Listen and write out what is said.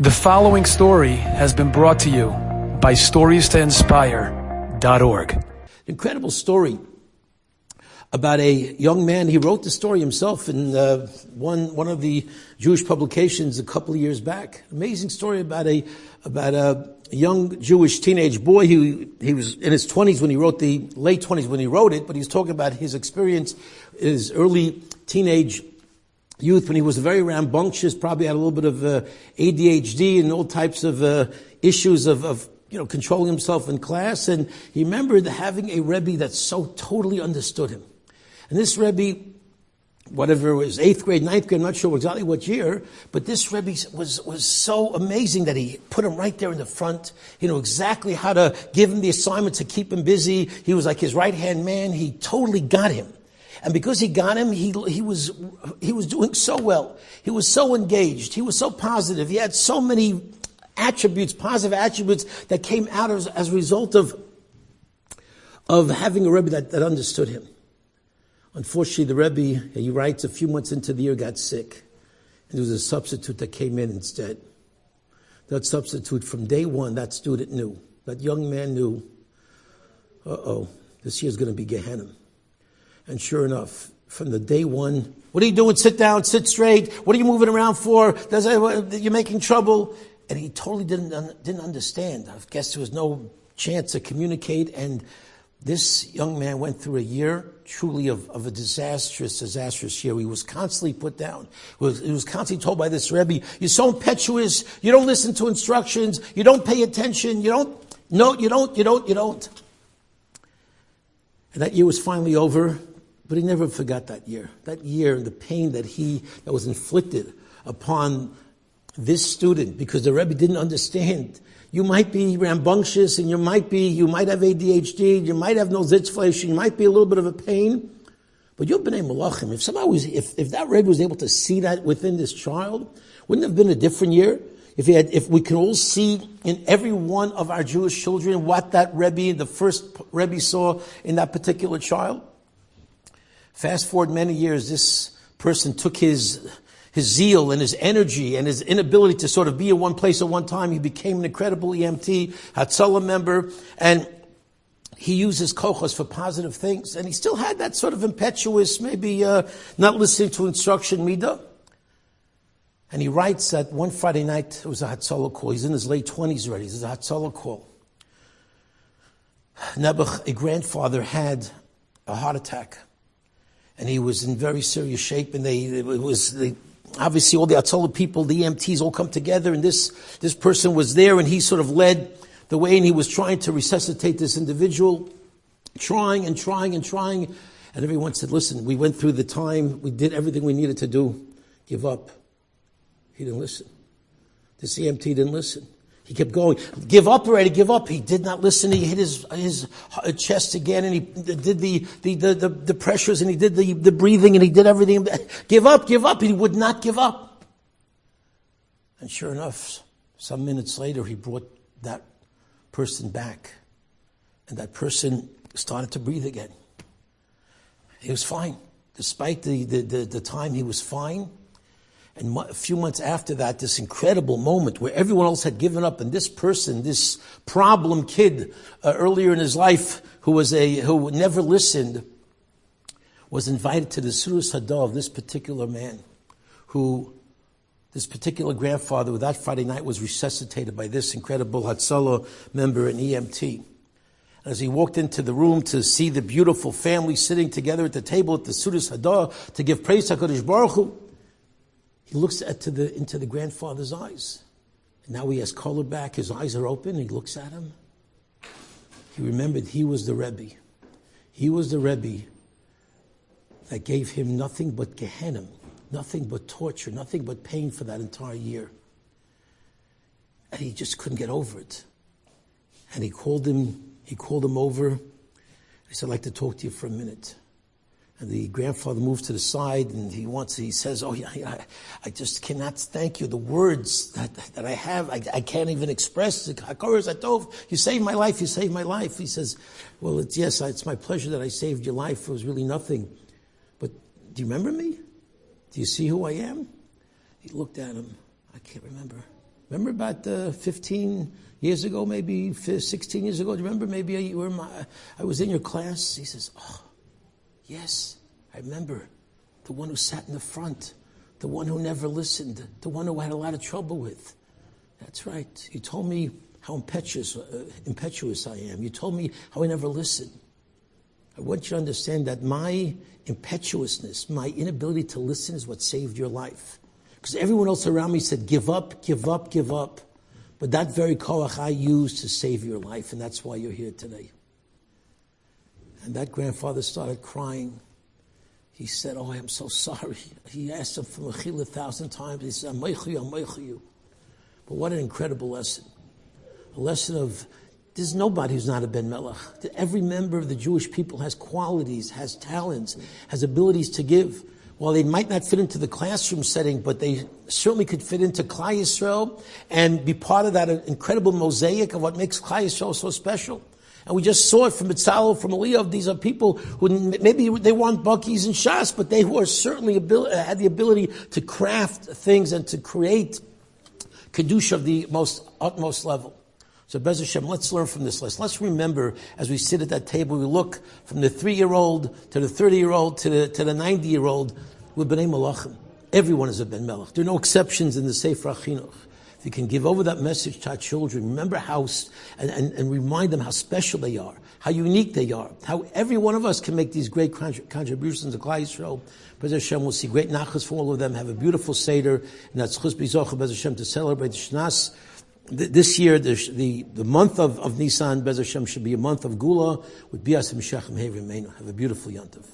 The following story has been brought to you by StoriesToInspire.org. Incredible story about a young man. He wrote the story himself in uh, one one of the Jewish publications a couple of years back. Amazing story about a about a young Jewish teenage boy. He he was in his twenties when he wrote the late twenties when he wrote it, but he's talking about his experience, his early teenage youth when he was very rambunctious, probably had a little bit of uh, ADHD and all types of uh, issues of, of, you know controlling himself in class. And he remembered having a rebbe that so totally understood him. And this rebbe, whatever it was, eighth grade, ninth grade, I'm not sure exactly what year, but this rebbe was was so amazing that he put him right there in the front. He knew exactly how to give him the assignment to keep him busy. He was like his right hand man. He totally got him. And because he got him, he, he, was, he was doing so well. He was so engaged. He was so positive. He had so many attributes, positive attributes that came out as, as a result of, of having a Rebbe that, that understood him. Unfortunately, the Rebbe, he writes, a few months into the year got sick. And there was a substitute that came in instead. That substitute, from day one, that student knew. That young man knew, uh-oh, this year's going to be Gehenna. And sure enough, from the day one, what are you doing? Sit down, sit straight. What are you moving around for? You're making trouble. And he totally didn't, didn't understand. I guess there was no chance to communicate. And this young man went through a year truly of, of a disastrous, disastrous year. He was constantly put down. He was, he was constantly told by this Rebbe, you're so impetuous, you don't listen to instructions, you don't pay attention, you don't, no, you don't, you don't, you don't. And that year was finally over. But he never forgot that year. That year, and the pain that he, that was inflicted upon this student because the Rebbe didn't understand. You might be rambunctious and you might be, you might have ADHD, you might have no zitzfleisch, you might be a little bit of a pain. But you're B'nai Malachim. If somebody was, if, if that Rebbe was able to see that within this child, wouldn't it have been a different year? If, he had, if we can all see in every one of our Jewish children what that Rebbe, the first Rebbe saw in that particular child? Fast forward many years, this person took his, his zeal and his energy and his inability to sort of be in one place at one time. He became an incredible EMT, Hatzalah member, and he uses kochos for positive things. And he still had that sort of impetuous, maybe uh, not listening to instruction midah. And he writes that one Friday night, it was a Hatzalah call. He's in his late 20s already. It's a Hatzalah call. Nebuch, a grandfather, had a heart attack and he was in very serious shape. And they, it was they, obviously all the Hatzalah people, the EMTs, all come together, and this this person was there, and he sort of led the way, and he was trying to resuscitate this individual, trying and trying and trying, and everyone said, "Listen, we went through the time, we did everything we needed to do. Give up." He didn't listen. This EMT didn't listen. He kept going. Give up already, give up. He did not listen. He hit his, his chest again and he did the, the, the, the, the pressures and he did the, the breathing and he did everything. Give up, give up. He would not give up. And sure enough, some minutes later, he brought that person back. And that person started to breathe again. He was fine. Despite the, the, the, the time he was fine, and a few months after that, this incredible moment where everyone else had given up, and this person, this problem kid, uh, earlier in his life, who was a who never listened, was invited to the Seudas Hodaah of this particular man, who this particular grandfather, that Friday night, was resuscitated by this incredible Hatzalah member in EMT. As he walked into the room to see the beautiful family sitting together at the table at the Seudas Hodaah to give praise to HaKadosh Baruch Hu, he looks at to the, into the grandfather's eyes. And now he has color back. His eyes are open. He looks at him. He remembered he was the Rebbe. He was the Rebbe that gave him nothing but Gehenna, nothing but torture, nothing but pain for that entire year. And he just couldn't get over it. And he called him, he called him over. He said, I'd like to talk to you for a minute. And the grandfather moves to the side and he wants, he says, Oh, yeah, I, I just cannot thank you. The words that, that I have, I, I can't even express. You saved my life. You saved my life. He says, Well, it's, yes, it's my pleasure that I saved your life. It was really nothing. But do you remember me? Do you see who I am? He looked at him. I can't remember. Remember about uh, 15 years ago, maybe 16 years ago? Do you remember maybe were my, I was in your class? He says, Oh, yes, I remember. The one who sat in the front, the one who never listened, the one who I had a lot of trouble with. That's right. You told me how impetuous, uh, impetuous I am. You told me how I never listened. I want you to understand that my impetuousness, my inability to listen is what saved your life. Because everyone else around me said, give up, give up, give up. But that very koach I used to save your life, and that's why you're here today. And that grandfather started crying. He said, Oh, I am so sorry. He asked him for Mechila a thousand times. He said, I'm I'm you. But what an incredible lesson. A lesson of there's nobody who's not a Ben Melech. Every member of the Jewish people has qualities, has talents, has abilities to give. While they might not fit into the classroom setting, but they certainly could fit into Klal Yisrael and be part of that incredible mosaic of what makes Klal Yisrael so special. And we just saw it from Betzalel, from Oholiav. These are people who maybe they want Buckies and Shas, but they who are certainly ability, uh, had the ability to craft things and to create Kedusha of the most utmost level. So Bez Hashem, let's learn from this list. Let's remember as we sit at that table, we look from the three-year-old to the 30-year-old to the, to the 90-year-old with B'nai Malachim. Everyone is a Ben Melech. There are no exceptions in the Sefer HaChinuch. If you can give over that message to our children, remember how, and, and, and remind them how special they are, how unique they are, how every one of us can make these great contributions to Klal Yisrael. Bez Hashem, we'll see great nachas for all of them, have a beautiful Seder, and that's Chus B'Zocha Bez Hashem to celebrate the Shnas this year, the, the, the, month of, of Nisan, Bez Hashem, should be a month of Geulah with Bias and Shechem Have a beautiful Yantav.